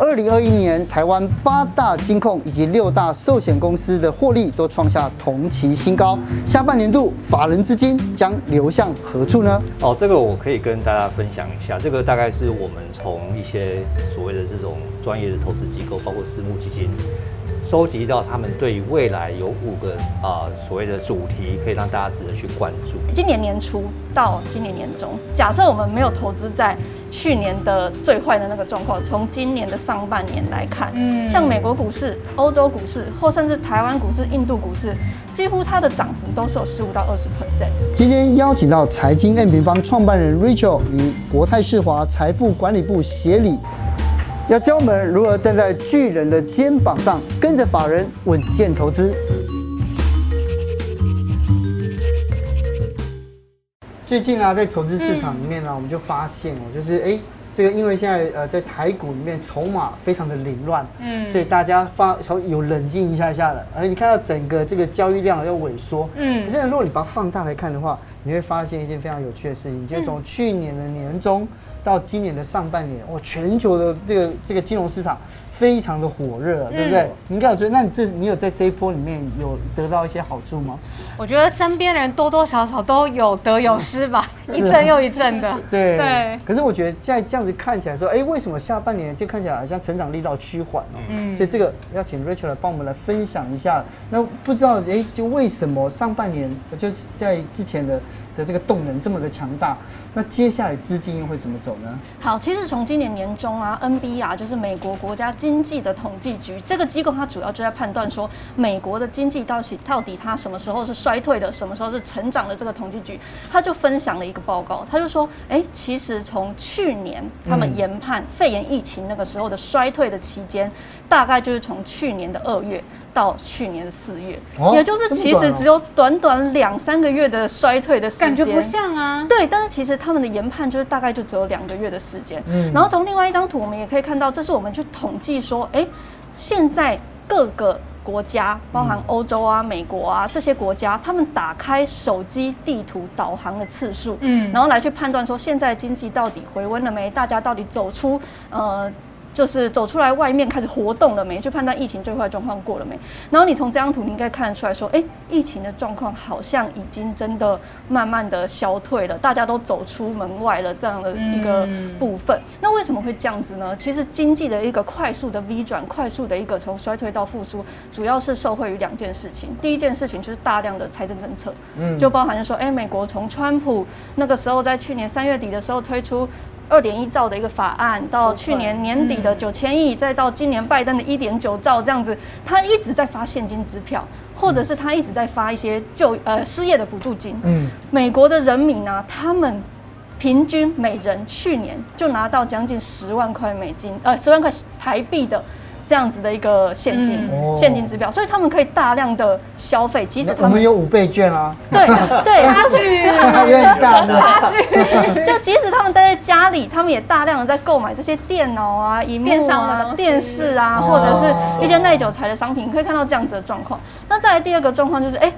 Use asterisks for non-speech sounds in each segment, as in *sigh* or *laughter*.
二零二一年台湾八大金控以及六大寿险公司的获利都创下同期新高。下半年度法人资金将流向何处呢？哦，这个我可以跟大家分享一下。这个大概是我们从一些所谓的这种专业的投资机构，包括私募基金。收集到他们对于未来有五个啊、呃、所谓的主题，可以让大家值得去关注。今年年初到今年年中，假设我们没有投资在去年的最坏的那个状况，从今年的上半年来看，嗯，像美国股市、欧洲股市，或甚至台湾股市、印度股市，几乎它的涨幅都是有十五到二十 percent。今天邀请到财经 N 平方创办人 Rachel 与国泰世华财富管理部协理。要教我们如何站在巨人的肩膀上，跟着法人稳健投资。最近啊，在投资市场里面呢，我们就发现哦，就是哎，这个因为现在呃，在台股里面筹码非常的凌乱，嗯，所以大家发从有冷静一下下的，而你看到整个这个交易量要萎缩，嗯，可是如果你把它放大来看的话，你会发现一件非常有趣的事情，就是从去年的年中。到今年的上半年，哇，全球的这个这个金融市场非常的火热，对不对？嗯、你应该有觉得，那你这你有在这一波里面有得到一些好处吗？我觉得身边的人多多少少都有得有失吧，*laughs* 嗯、一阵又一阵的。*laughs* 对对。可是我觉得在这样子看起来说，哎，为什么下半年就看起来好像成长力道趋缓哦？嗯。所以这个要请 Rachel 来帮我们来分享一下。那不知道哎，就为什么上半年就在之前的的这个动能这么的强大？那接下来资金又会怎么走呢？好，其实从今年年中啊，NBA 啊，就是美国国家经济的统计局这个机构，它主要就在判断说，美国的经济到底到底它什么时候是衰退的，什么时候是成长的。这个统计局，他就分享了一个报告，他就说，哎，其实从去年他们研判肺炎疫情那个时候的衰退的期间，大概就是从去年的二月。到去年的四月，哦、也就是其实只有短短两三个月的衰退的时间，感觉不像啊。对，但是其实他们的研判就是大概就只有两个月的时间。嗯，然后从另外一张图，我们也可以看到，这是我们去统计说，哎，现在各个国家，包含欧洲啊、美国啊这些国家，他们打开手机地图导航的次数，嗯，然后来去判断说，现在经济到底回温了没？大家到底走出呃。就是走出来外面开始活动了没？去判断疫情最坏状况过了没？然后你从这张图你应该看得出来说，哎，疫情的状况好像已经真的慢慢的消退了，大家都走出门外了这样的一个部分。那为什么会这样子呢？其实经济的一个快速的 V 转，快速的一个从衰退到复苏，主要是受惠于两件事情。第一件事情就是大量的财政政策，嗯，就包含说，哎，美国从川普那个时候在去年三月底的时候推出。二点一兆的一个法案，到去年年底的九千亿，再到今年拜登的一点九兆这样子，他一直在发现金支票，或者是他一直在发一些就呃失业的补助金。嗯，美国的人民啊，他们平均每人去年就拿到将近十万块美金，呃，十万块台币的。这样子的一个现金、嗯、现金支票，所以他们可以大量的消费，即使他们，有五倍券啊。对 *laughs* 对，差距有点大，*laughs* 差距。*laughs* 就即使他们待在家里，他们也大量的在购买这些电脑啊、荧幕啊、电视啊，或者是一些耐久材的商品，你可以看到这样子的状况。那再来第二个状况就是，哎。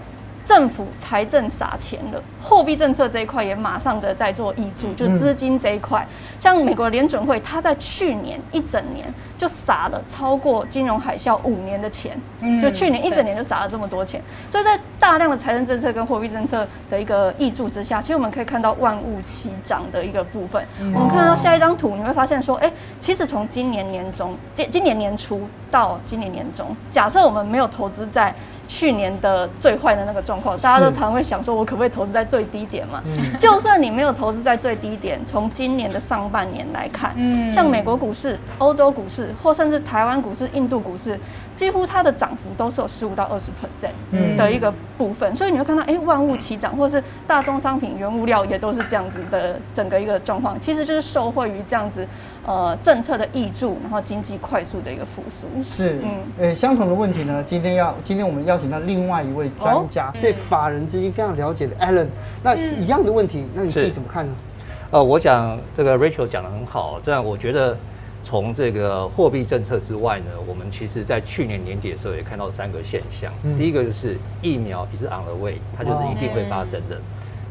政府财政撒钱了，货币政策这一块也马上的在做挹注，就资金这一块，像美国联准会，它在去年一整年就撒了超过金融海啸五年的钱，就去年一整年就撒了这么多钱，所以在大量的财政政策跟货币政策的一个挹注之下，其实我们可以看到万物齐涨的一个部分。我们看到下一张图，你会发现说，哎，其实从今年年中，今今年年初到今年年中，假设我们没有投资在去年的最坏的那个状况，大家都常会想说，我可不可以投资在最低点嘛？嗯、就算你没有投资在最低点，从今年的上半年来看，嗯，像美国股市、欧洲股市，或甚至台湾股市、印度股市，几乎它的涨幅都是有十五到二十 percent 的一个部分。嗯、所以你会看到，哎，万物齐涨，或是大宗商品、原物料也都是这样子的整个一个状况，其实就是受惠于这样子。呃，政策的挹注，然后经济快速的一个复苏。是，嗯，呃，相同的问题呢，今天要，今天我们邀请到另外一位专家，哦、对法人资金非常了解的 Alan，那一样的问题，那你自己怎么看呢？呃，我讲这个 Rachel 讲的很好，这样我觉得从这个货币政策之外呢，我们其实在去年年底的时候也看到三个现象，嗯、第一个就是疫苗一直 on the way，它就是一定会发生的。哦、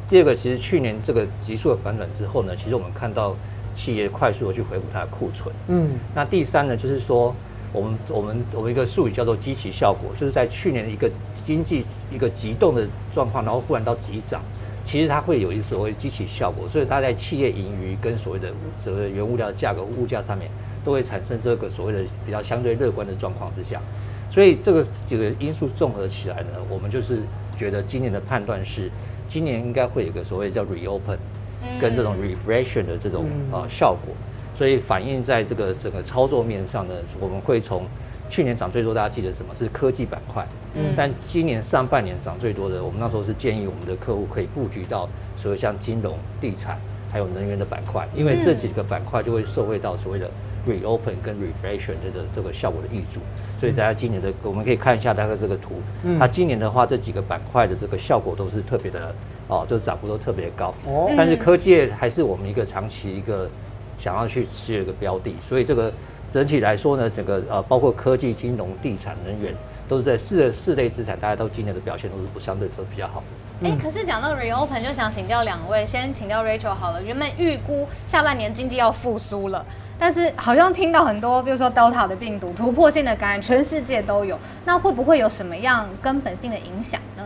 第二个，其实去年这个急速的反转之后呢，其实我们看到。企业快速的去回补它的库存。嗯，那第三呢，就是说我们我们我们一个术语叫做基期效果，就是在去年的一个经济一个急冻的状况，然后忽然到急涨，其实它会有一所谓激起效果，所以它在企业盈余跟所谓的这个原物料价格物价上面，都会产生这个所谓的比较相对乐观的状况之下，所以这个几个因素综合起来呢，我们就是觉得今年的判断是，今年应该会有个所谓叫 reopen，跟这种 reflation 的这种呃效果，所以反映在这个整个操作面上呢，我们会从去年涨最多，大家记得什么？是科技板块，嗯，但今年上半年涨最多的，我们那时候是建议我们的客户可以布局到所谓像金融、地产还有能源的板块，因为这几个板块就会受惠到所谓的。Reopen 跟 Reflation 这个这个效果的挹注，所以大家今年的我们可以看一下大概这个图，它今年的话这几个板块的这个效果都是特别的哦，就是涨幅都特别高。哦，但是科技还是我们一个长期一个想要去持有一个标的，所以这个整体来说呢，整个呃包括科技、金融、地产、能源都是在四四类资产，大家都今年的表现都是相对都比较好。哎，可是讲到 Reopen，就想请教两位，先请教 Rachel 好了，原本预估下半年经济要复苏了。但是好像听到很多，比如说 Delta 的病毒突破性的感染，全世界都有，那会不会有什么样根本性的影响呢？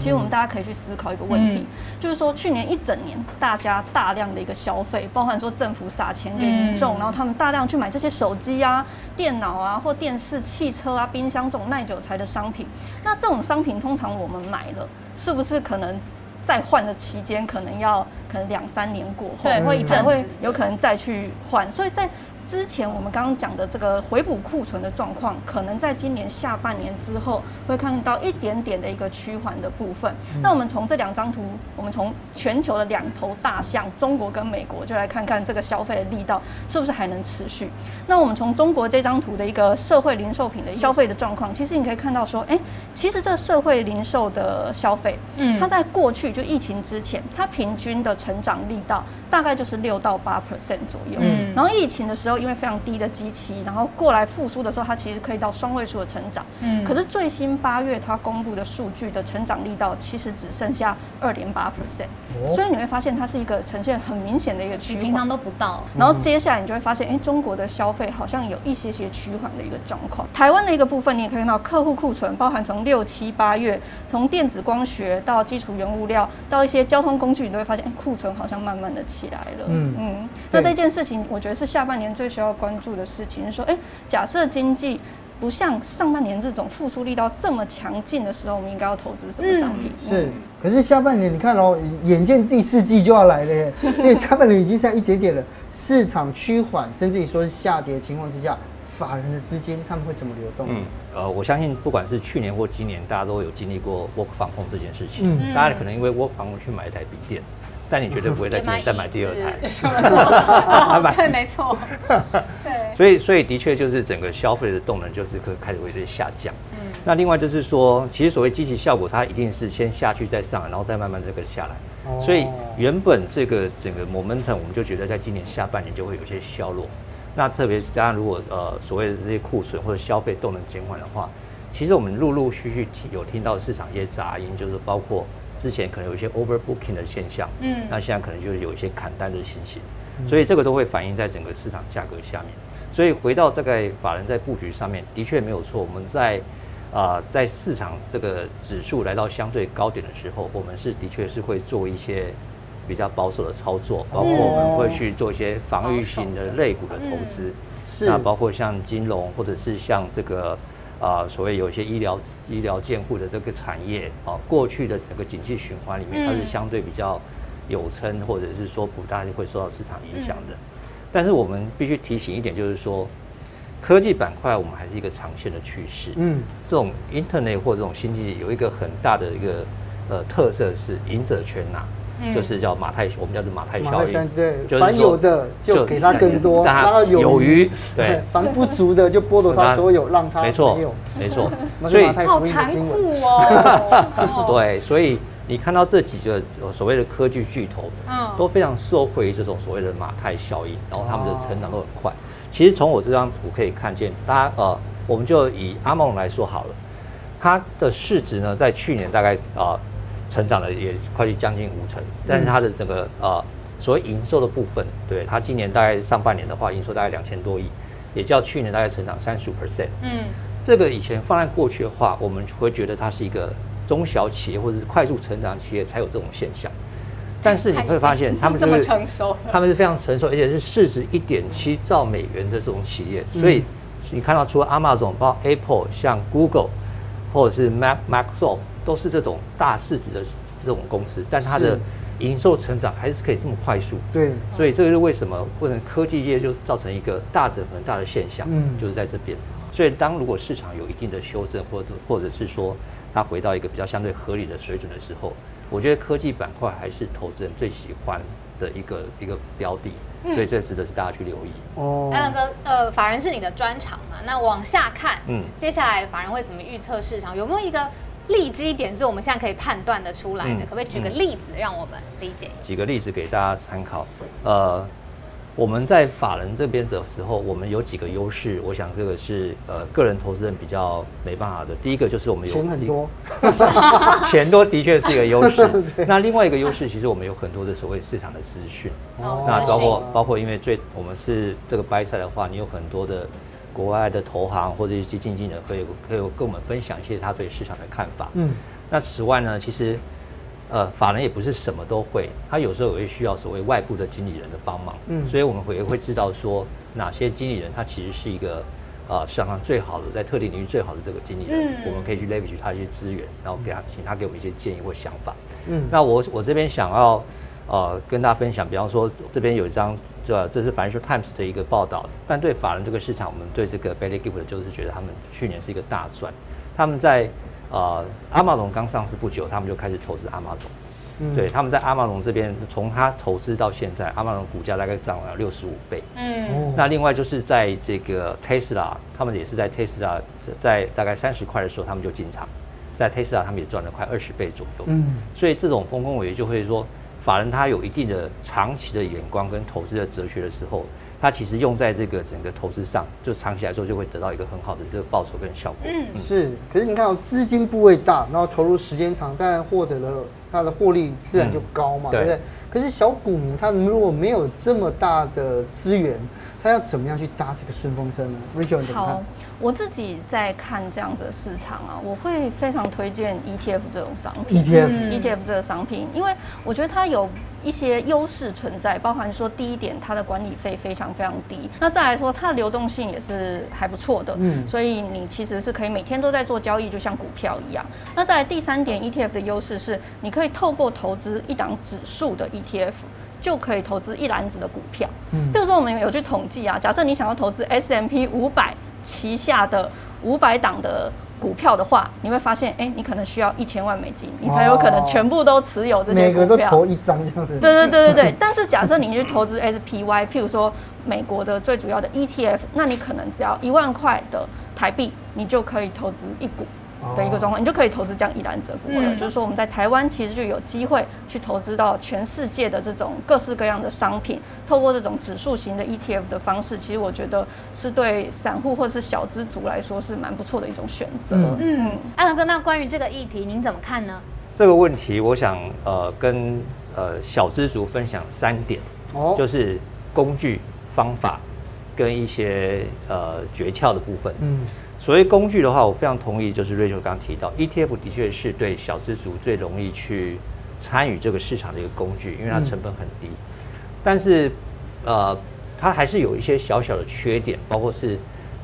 其实我们大家可以去思考一个问题，嗯、就是说去年一整年大家大量的一个消费，包含说政府撒钱给民众，嗯、然后他们大量去买这些手机啊、电脑啊或电视、汽车啊、冰箱这种耐久材的商品。那这种商品通常我们买了，是不是可能？再换的期间可能要可能两三年过后，对，会才会有可能再去换，所以在。之前我们刚刚讲的这个回补库存的状况，可能在今年下半年之后会看到一点点的一个趋缓的部分。那我们从这两张图，我们从全球的两头大象，中国跟美国，就来看看这个消费的力道是不是还能持续。那我们从中国这张图的一个社会零售品的消费的状况，其实你可以看到说，哎，其实这个社会零售的消费，嗯，它在过去就疫情之前，它平均的成长力道大概就是六到八 percent 左右。嗯，然后疫情的时候。因为非常低的基期，然后过来复苏的时候，它其实可以到双位数的成长。嗯，可是最新八月它公布的数据的成长力道，其实只剩下二点八 percent。所以你会发现它是一个呈现很明显的一个趋缓，平常都不到。然后接下来你就会发现，哎，中国的消费好像有一些些趋缓的一个状况。台湾的一个部分，你也可以看到客户库存，包含从六七八月，从电子光学到基础原物料到一些交通工具，你都会发现，哎，库存好像慢慢的起来了。嗯嗯，那这件事情，我觉得是下半年最需要关注的事情是说，哎，假设经济不像上半年这种复苏力道这么强劲的时候，我们应该要投资什么商品？是，可是下半年你看哦，眼见第四季就要来了耶，因为下半年已经在一点点了，市场趋缓，甚至于说是下跌的情况之下，法人的资金他们会怎么流动？嗯，呃，我相信不管是去年或今年，大家都有经历过 work from home 这件事情，嗯，大家可能因为 work from home 去买一台笔电。但你绝对不会在今年再买第二台，*laughs* 对，没错，*laughs* 对，所以所以的确就是整个消费的动能就是可开始会有点下降。嗯，那另外就是说，其实所谓积极效果，它一定是先下去再上，然后再慢慢这个下来。哦，所以原本这个整个 momentum 我们就觉得在今年下半年就会有些削弱。那特别加上如果呃所谓的这些库存或者消费动能减缓的话，其实我们陆陆续续听有听到市场一些杂音，就是包括。之前可能有一些 overbooking 的现象，嗯，那现在可能就是有一些砍单的情形，所以这个都会反映在整个市场价格下面。所以回到这个法人在布局上面，的确没有错。我们在啊、呃，在市场这个指数来到相对高点的时候，我们是的确是会做一些比较保守的操作，包括我们会去做一些防御型的类股的投资，是那包括像金融或者是像这个。啊，所谓有一些医疗医疗健护的这个产业啊，过去的整个景气循环里面，它是相对比较有撑，或者是说不大会受到市场影响的。但是我们必须提醒一点，就是说科技板块我们还是一个长线的趋势。嗯，这种 Internet 或这种新经济有一个很大的一个呃特色是赢者全拿。就是叫马太，我们叫做马太效应。对，凡有的就给他更多，让他有余。对，*laughs* 凡不足的就剥夺他 *laughs* 所有，让他没错，没错。所以好残酷哦。*laughs* 对，所以你看到这几个所谓的科技巨头，嗯，都非常受惠于这种所谓的马太效应，然后他们的成长都很快。其实从我这张图可以看见，大家呃，我们就以阿梦来说好了，它的市值呢，在去年大概啊。成长了也快去将近五成，但是它的整个呃所谓营收的部分，对它今年大概上半年的话，营收大概两千多亿，也较去年大概成长三十五 percent。嗯，这个以前放在过去的话，我们会觉得它是一个中小企业或者是快速成长企业才有这种现象。但是你会发现，*laughs* 他们这么成熟，他们是非常成熟，而且是市值一点七兆美元的这种企业。所以你看到，除了 Amazon，包括 Apple，像 Google，或者是 Mac Microsoft，都是这种大市值的这种公司，但它的营收成长还是可以这么快速。对，所以这个是为什么或者科技业就造成一个大者很大的现象，嗯，就是在这边。所以当如果市场有一定的修正，或者或者是说它回到一个比较相对合理的水准的时候。我觉得科技板块还是投资人最喜欢的一个一个标的，嗯、所以这值得是大家去留意。哦，那个呃，法人是你的专长嘛？那往下看，嗯，接下来法人会怎么预测市场？有没有一个利基点是我们现在可以判断得出来的？嗯、可不可以举个例子让我们理解？举个例子给大家参考，呃。我们在法人这边的时候，我们有几个优势，我想这个是呃个人投资人比较没办法的。第一个就是我们有钱很多，*laughs* 钱多的确是一个优势。*laughs* 那另外一个优势，其实我们有很多的所谓市场的资讯。哦。那包括包括因为最我们是这个 buy side 的话，你有很多的国外的投行或者一些经纪人可以可以跟我们分享一些他对市场的看法。嗯。那此外呢，其实。呃，法人也不是什么都会，他有时候也会需要所谓外部的经理人的帮忙，嗯，所以我们会会知道说哪些经理人他其实是一个呃市场上最好的，在特定领域最好的这个经理人，嗯，我们可以去 leverage 他一些资源，然后给他请他给我们一些建议或想法，嗯，那我我这边想要呃跟大家分享，比方说这边有一张这这是 Financial Times 的一个报道，但对法人这个市场，我们对这个 Baillie Gifford 就是觉得他们去年是一个大赚，他们在。呃，阿玛龙刚上市不久，他们就开始投资阿玛龙。嗯，对，他们在阿玛龙这边，从他投资到现在，阿玛龙股价大概涨了六十五倍。嗯，那另外就是在这个 Tesla，他们也是在 Tesla 在大概三十块的时候，他们就进场，在 Tesla 他们也赚了快二十倍左右。嗯，所以这种丰功伟业就会说，法人他有一定的长期的眼光跟投资的哲学的时候。他其实用在这个整个投资上，就长期来说就会得到一个很好的这个报酬跟效果。嗯，是。可是你看哦，资金部位大，然后投入时间长，当然获得了它的获利自然就高嘛，嗯、对不对？可是小股民他如果没有这么大的资源，他要怎么样去搭这个顺风车呢？Rachel 你怎么看？我自己在看这样子的市场啊，我会非常推荐 ETF 这种商品。ETF、嗯、ETF 这个商品，因为我觉得它有一些优势存在，包含说第一点，它的管理费非常非常低。那再来说，它的流动性也是还不错的。嗯。所以你其实是可以每天都在做交易，就像股票一样。那再来第三点，ETF 的优势是你可以透过投资一档指数的 ETF，就可以投资一篮子的股票。嗯。比如说我们有去统计啊，假设你想要投资 S M P 五百。旗下的五百档的股票的话，你会发现，哎、欸，你可能需要一千万美金，你才有可能全部都持有这些股票。每个都投一张这样子。对对对对对。*laughs* 但是假设你去投资 SPY，譬如说美国的最主要的 ETF，那你可能只要一万块的台币，你就可以投资一股。的一个状况，你就可以投资这样一篮子股了。嗯、就是说，我们在台湾其实就有机会去投资到全世界的这种各式各样的商品，透过这种指数型的 ETF 的方式，其实我觉得是对散户或者是小资族来说是蛮不错的一种选择。嗯，阿伦哥，那关于这个议题您怎么看呢？这个问题，我想呃跟呃小资族分享三点，哦，就是工具、方法跟一些呃诀窍的部分。嗯。所谓工具的话，我非常同意，就是 Rachel 刚刚提到，ETF 的确是对小资族最容易去参与这个市场的一个工具，因为它成本很低。但是，呃，它还是有一些小小的缺点，包括是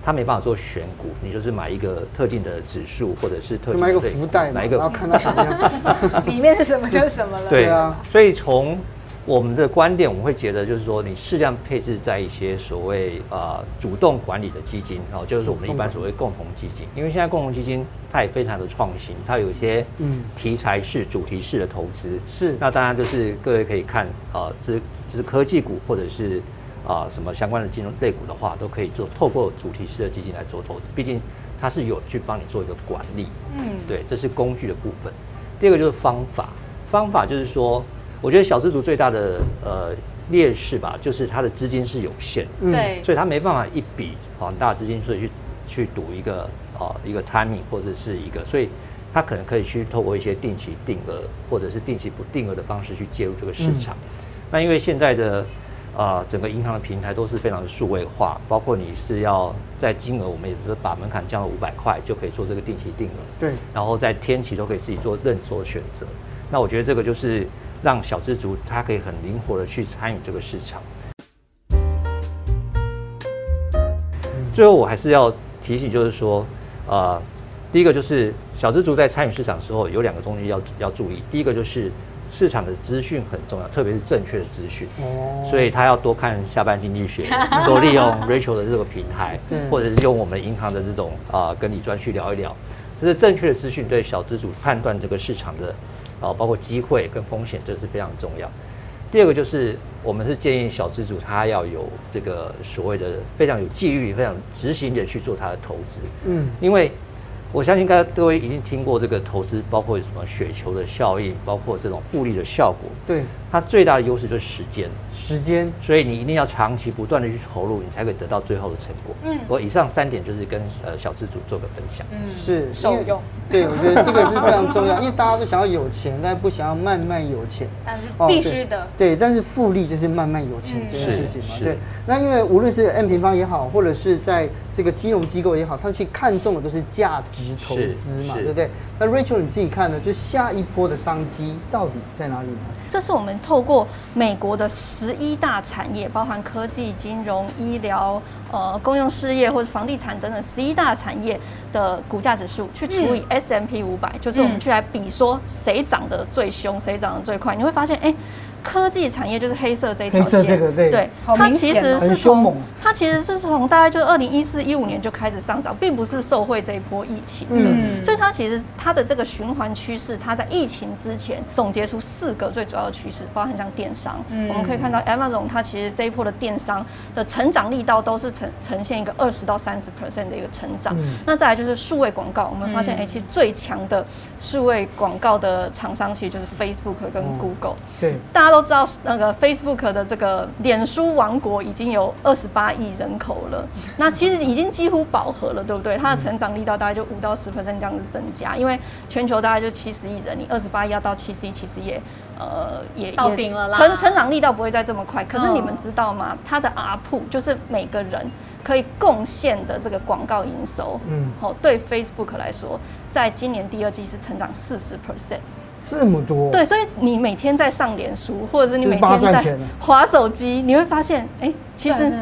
它没办法做选股，你就是买一个特定的指数或者是特定的买一个福袋，买一个，然后看它怎么样，里面是什么就是什么了。对啊，所以从我们的观点，我们会觉得就是说，你适量配置在一些所谓呃主动管理的基金，然后就是我们一般所谓共同基金。因为现在共同基金它也非常的创新，它有一些嗯题材式、主题式的投资。是，那当然就是各位可以看啊，这就是科技股或者是啊什么相关的金融类股的话，都可以做透过主题式的基金来做投资。毕竟它是有去帮你做一个管理。嗯，对，这是工具的部分。第二个就是方法，方法就是说。我觉得小资族最大的呃劣势吧，就是他的资金是有限的，对，所以他没办法一笔很大资金，所以去去赌一个啊、呃、一个 timing 或者是一个，所以他可能可以去透过一些定期定额或者是定期不定额的方式去介入这个市场。嗯、那因为现在的啊、呃、整个银行的平台都是非常的数位化，包括你是要在金额，我们也是把门槛降到五百块就可以做这个定期定额。对。然后在天期都可以自己做任做选择。那我觉得这个就是让小资族他可以很灵活的去参与这个市场。最后我还是要提醒，就是说，呃，第一个就是小资族在参与市场的时候，有两个东西要要注意。第一个就是市场的资讯很重要，特别是正确的资讯。哦。所以他要多看下半经济学，*laughs* 多利用 Rachel 的这个平台，或者是用我们银行的这种啊、呃、跟李专去聊一聊。这是正确的资讯，对小资族判断这个市场的啊、呃，包括机会跟风险，这是非常重要。第二个就是，我们是建议小资主他要有这个所谓的非常有纪律、非常执行的去做他的投资。嗯，因为。我相信，大家各位已经听过这个投资，包括什么雪球的效应，包括这种复利的效果。对，它最大的优势就是时间。时间，所以你一定要长期不断的去投入，你才可以得到最后的成果。嗯，我以上三点就是跟呃小资主做个分享。嗯，是受用。*laughs* 对，我觉得这个是非常重要，因为大家都想要有钱，但不想要慢慢有钱。但是必须的。对，但是复利就是慢慢有钱这件事情嘛。对。那因为无论是 N 平方也好，或者是在这个金融机构也好，他们去看中的都是价值投资嘛，对不对？那 Rachel 你自己看呢？就下一波的商机到底在哪里呢？这是我们透过美国的十一大产业，包含科技、金融、医疗、呃公用事业或者房地产等等十一大产业的股价指数，去除以 S M P 五百，就是我们去来比说谁涨得最凶，谁涨得最快。你会发现，哎。科技产业就是黑色这一条线，黑色这个对，对，它其实是从它其实是从大概就二零一四一五年就开始上涨，并不是受惠这一波疫情，嗯，所以它其实它的这个循环趋势，它在疫情之前总结出四个最主要的趋势，包含像电商，嗯，我们可以看到 Amazon 它其实这一波的电商的成长力道都是呈呈现一个二十到三十 percent 的一个成长，嗯，那再来就是数位广告，我们发现哎，其实最强的数位广告的厂商其实就是 Facebook 跟 Google，对，大家都。都知道那个 Facebook 的这个脸书王国已经有二十八亿人口了，那其实已经几乎饱和了，对不对？它的成长力道大概就五到十 percent 这样子增加，因为全球大概就七十亿人，你二十八亿要到七十亿，其实也呃也到顶了啦。成成长力道不会再这么快，可是你们知道吗？它的 ARPU 就是每个人可以贡献的这个广告营收，嗯，好，对 Facebook 来说，在今年第二季是成长四十 percent。这么多，对，所以你每天在上脸书，或者是你每天在划手机，你会发现，哎，其实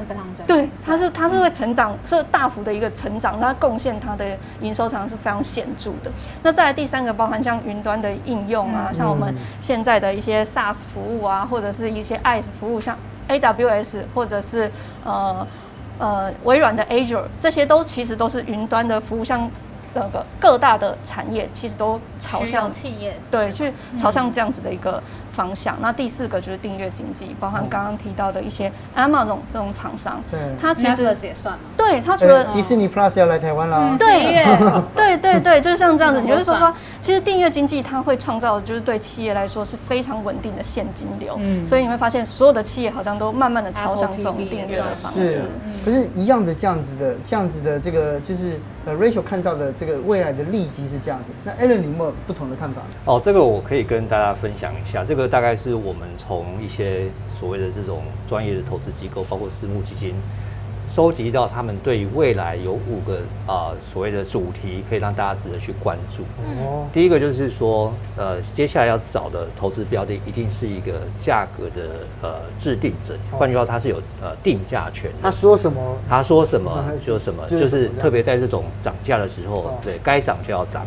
对，它是它是会成长，是大幅的一个成长，它贡献它的营收常常是非常显著的。那再来第三个，包含像云端的应用啊，像我们现在的一些 SaaS 服务啊，或者是一些 IaaS 服务，像 AWS 或者是呃呃微软的 Azure，这些都其实都是云端的服务，像。那个各大的产业其实都朝向企业对，去朝向这样子的一个。方向。那第四个就是订阅经济，包含刚刚提到的一些 Amazon 这种厂商，它其实也算。对，它除了迪士尼 Plus 要来台湾了，*laughs* 对，对对对，就是像这样子。你就是说，说，其实订阅经济它会创造，就是对企业来说是非常稳定的现金流。嗯，所以你会发现，所有的企业好像都慢慢的朝向这种订阅的方式。可是，一样的这样子的这样子的这个，就是呃，Rachel 看到的这个未来的利基是这样子。那 Allen 你有没有不同的看法？哦，这个我可以跟大家分享一下。这个大概是我们从一些所谓的这种专业的投资机构，包括私募基金。收集到他们对于未来有五个啊、呃、所谓的主题，可以让大家值得去关注。哦，第一个就是说，呃，接下来要找的投资标的，一定是一个价格的呃制定者。换句话，他是有呃定价权。他说什么？他说什么就什么，就是特别在这种涨价的时候，对该涨就要涨。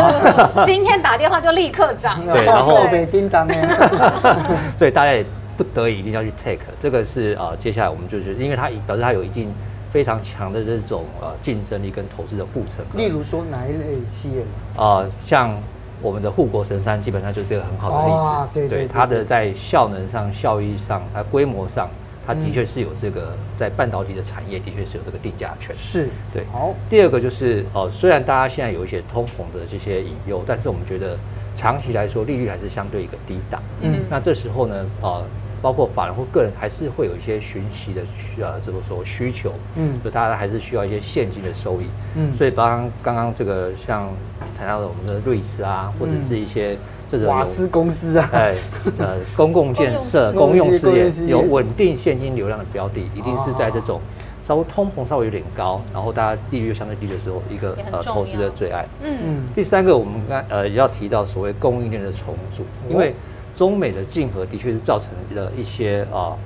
*laughs* 今天打电话就立刻涨。对，然后被叮当 *laughs* *laughs* 所以大家也。不得已一定要去 take，这个是啊、呃，接下来我们就是，因为它表示它有一定非常强的这种呃竞争力跟投资的护城。例如说哪一类企业呢？啊、呃，像我们的护国神山，基本上就是一个很好的例子。哦、对，对，它的在效能上、效益上、它规模上，它的确是有这个在半导体的产业的确是有这个定价权。是对。好，第二个就是呃，虽然大家现在有一些通膨的这些隐忧，但是我们觉得长期来说利率还是相对一个低档。嗯，那这时候呢，呃。包括法人或个人，还是会有一些循息的需呃，这个说需求，嗯，就大家还是需要一些现金的收益，嗯，所以刚刚刚刚这个像谈到的我们的瑞士啊，或者是一些这个瓦斯公司啊，哎，呃，公共建设、公用事业有稳定现金流量的标的，一定是在这种。稍微通膨稍微有点高，然后大家利率又相对低的时候，一个呃投资的最爱。嗯嗯。第三个，我们刚呃要提到所谓供应链的重组，因为中美的竞合的确是造成了一些啊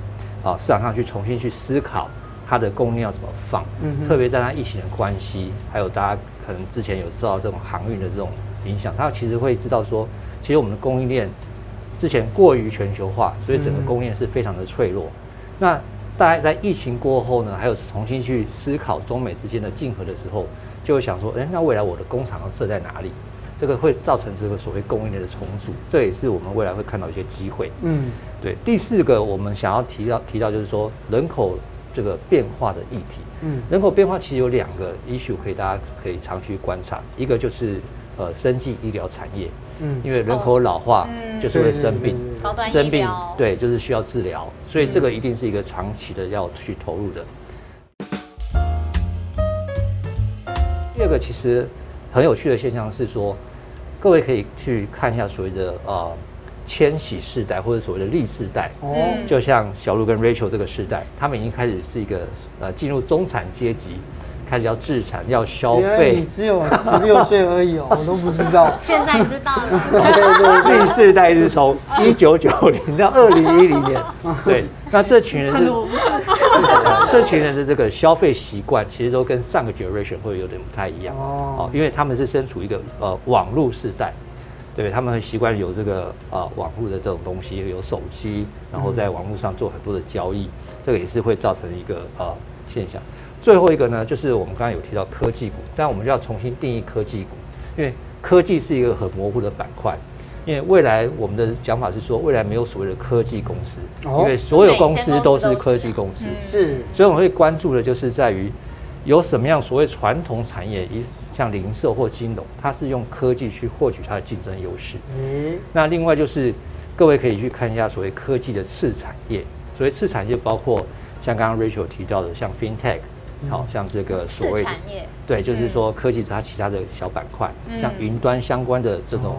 啊市场上去重新去思考它的供应链要怎么放。嗯。特别在它疫情的关系，还有大家可能之前有受到这种航运的这种影响，它其实会知道说，其实我们的供应链之前过于全球化，所以整个供应链是非常的脆弱。那大家在疫情过后呢，还有重新去思考中美之间的竞合的时候，就会想说，哎，那未来我的工厂要设在哪里？这个会造成这个所谓供应链的重组，这也是我们未来会看到一些机会。嗯，对。第四个，我们想要提到提到就是说人口这个变化的议题。嗯，人口变化其实有两个 issue 可以大家可以长期观察，一个就是呃生计医疗产业。嗯，因为人口老化，就是会生病，生病，对，就是需要治疗，所以这个一定是一个长期的要去投入的。第二个其实很有趣的现象是说，各位可以去看一下所谓的呃千禧世代或者所谓的历世代，哦，就像小鹿跟 Rachel 这个世代，他们已经开始是一个呃进入中产阶级。开始要自产，要消费。你只有十六岁而已哦，*laughs* 我都不知道。现在知道了。*laughs* 对对对，历世代是从一九九零到二零一零年。对，那这群人是，*laughs* 这群人的这个消费习惯，其实都跟上个 generation 会有点不太一样哦，因为他们是身处一个呃网络时代，对，他们很习惯有这个呃网络的这种东西，有手机，然后在网络上做很多的交易，这个也是会造成一个呃现象。最后一个呢，就是我们刚刚有提到科技股，但我们就要重新定义科技股，因为科技是一个很模糊的板块。因为未来我们的讲法是说，未来没有所谓的科技公司，因为所有公司都是科技公司。是，所以我们会关注的就是在于有什么样所谓传统产业，一像零售或金融，它是用科技去获取它的竞争优势。嗯，那另外就是各位可以去看一下所谓科技的次产业，所谓次产业包括像刚刚 Rachel 提到的，像 FinTech。好像这个所谓，对，就是说科技它其他的小板块，像云端相关的这种，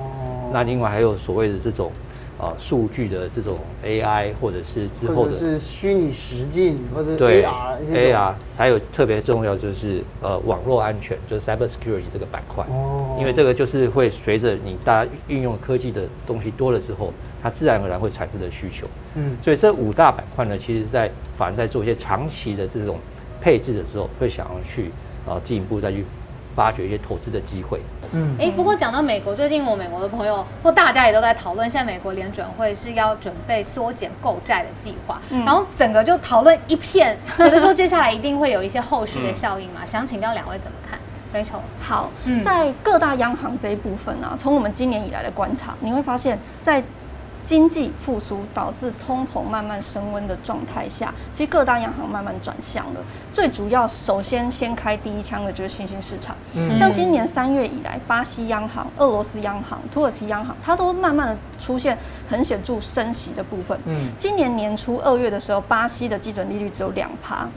那另外还有所谓的这种啊数据的这种 AI 或者是之后的，是虚拟实境或者 AR AR，还有特别重要就是呃网络安全，就是 Cyber Security 这个板块，哦，因为这个就是会随着你大家运用科技的东西多了之后，它自然而然会产生的需求，嗯，所以这五大板块呢，其实在反而在做一些长期的这种。配置的时候会想要去啊进一步再去发掘一些投资的机会。嗯，哎，不过讲到美国，最近我美国的朋友或大家也都在讨论，现在美国联准会是要准备缩减购债的计划，嗯、然后整个就讨论一片，*laughs* 觉得说接下来一定会有一些后续的效应嘛？嗯、想请教两位怎么看？Rachel，好，嗯、在各大央行这一部分呢、啊，从我们今年以来的观察，你会发现在。经济复苏导致通膨慢慢升温的状态下，其实各大央行慢慢转向了。最主要，首先先开第一枪的就是新兴市场。嗯，像今年三月以来，巴西央行、俄罗斯央行、土耳其央行，它都慢慢的出现很显著升息的部分。嗯，今年年初二月的时候，巴西的基准利率只有两趴，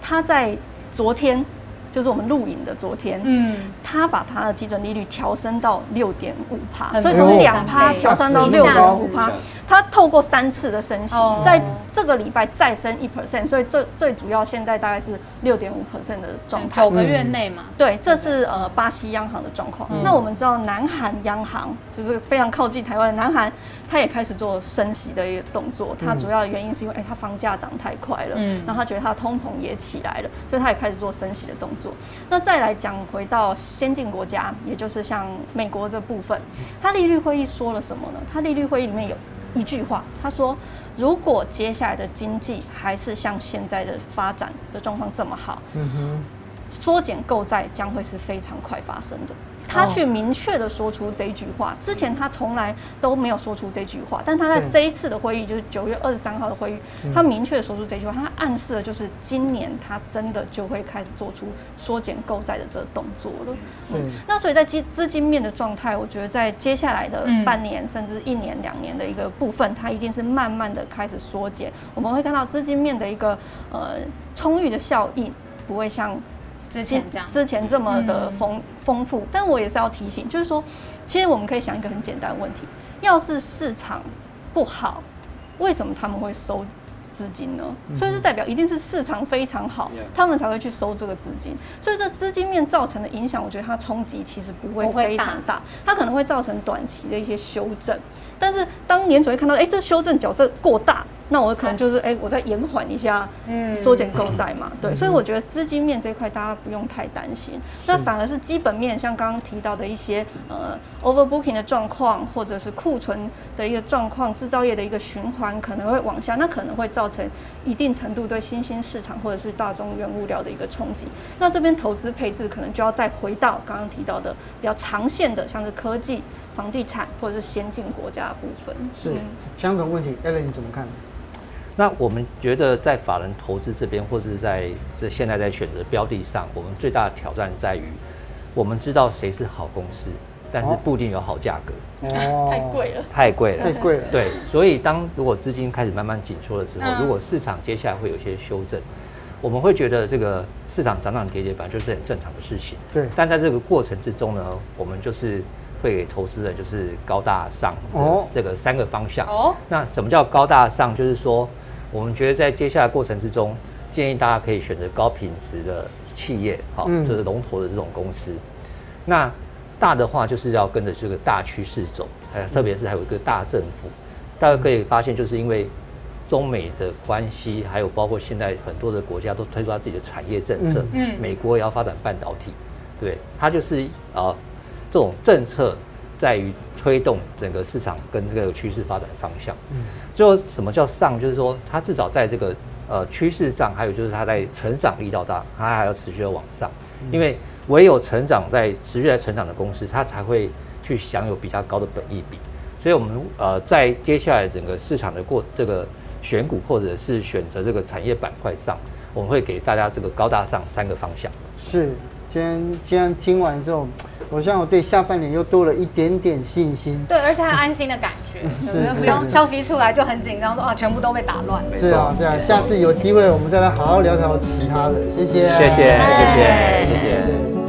它在昨天。就是我们录影的昨天，嗯，他把他的基准利率调升到六点五趴，所以从两趴调升到六点五趴。它透过三次的升息，在这个礼拜再升一 percent，所以最最主要现在大概是六点五 percent 的状态。九个月内嘛，对，这是呃巴西央行的状况。那我们知道南韩央行就是非常靠近台湾的南韩，它也开始做升息的一个动作。它主要的原因是因为哎，它房价涨太快了，嗯，然后他觉得它通膨也起来了，所以它也开始做升息的动作。那再来讲回到先进国家，也就是像美国这部分，它利率会议说了什么呢？它利率会议里面有。一句话，他说：“如果接下来的经济还是像现在的发展的状况这么好，嗯哼，缩减购债将会是非常快发生的。他去明确的说出这句话。之前他从来都没有说出这句话，但他在这一次的会议，就是九月二十三号的会议，他明确的说出这句话，他暗示的就是今年他真的就会开始做出缩减购债的这个动作了。是。那所以在资资金面的状态，我觉得在接下来的半年甚至一年两年的一个部分，它一定是慢慢的开始缩减。我们会看到资金面的一个呃充裕的效应，不会像。之前这样，之前这么的丰丰富，但我也是要提醒，就是说，其实我们可以想一个很简单的问题：要是市场不好，为什么他们会收资金呢？所以这代表一定是市场非常好，他们才会去收这个资金。所以这资金面造成的影响，我觉得它冲击其实不会非常大，它可能会造成短期的一些修正。但是当年主会看到，哎，这修正角色过大。那我可能就是哎，我再延缓一下，嗯，缩减购债嘛，对，所以我觉得资金面这块大家不用太担心，那反而是基本面，像刚刚提到的一些呃 overbooking 的状况，或者是库存的一个状况，制造业的一个循环可能会往下，那可能会造成一定程度对新兴市场或者是大宗原物料的一个冲击。那这边投资配置可能就要再回到刚刚提到的比较长线的，像是科技、房地产或者是先进国家的部分。是相同问题，Ellen 你怎么看？那我们觉得，在法人投资这边，或是在这现在在选择标的上，我们最大的挑战在于，我们知道谁是好公司，但是不一定有好价格。哦，太贵了，太贵了，太贵了。对，所以当如果资金开始慢慢紧缩了之后，如果市场接下来会有一些修正，我们会觉得这个市场涨涨跌跌本来就是很正常的事情。对。但在这个过程之中呢，我们就是。会给投资人就是高大上哦，这个三个方向哦。那什么叫高大上？就是说，我们觉得在接下来过程之中，建议大家可以选择高品质的企业，好，就是龙头的这种公司。那大的话就是要跟着这个大趋势走，呃，特别是还有一个大政府。大家可以发现，就是因为中美的关系，还有包括现在很多的国家都推出他自己的产业政策。嗯，美国也要发展半导体，对，它就是啊。这种政策在于推动整个市场跟这个趋势发展方向。嗯，最后什么叫上？就是说它至少在这个呃趋势上，还有就是它在成长力道大，它还要持续的往上。因为唯有成长在持续在成长的公司，它才会去享有比较高的本益比。所以，我们呃在接下来整个市场的过这个选股或者是选择这个产业板块上，我们会给大家这个高大上三个方向。是。今天今天听完之后，我想我对下半年又多了一点点信心。对，而且还有安心的感觉，是不用消息出来就很紧张，说啊全部都被打乱。是啊，对啊，下次有机会我们再来好好聊聊其他的。谢谢，谢谢，谢谢，谢谢。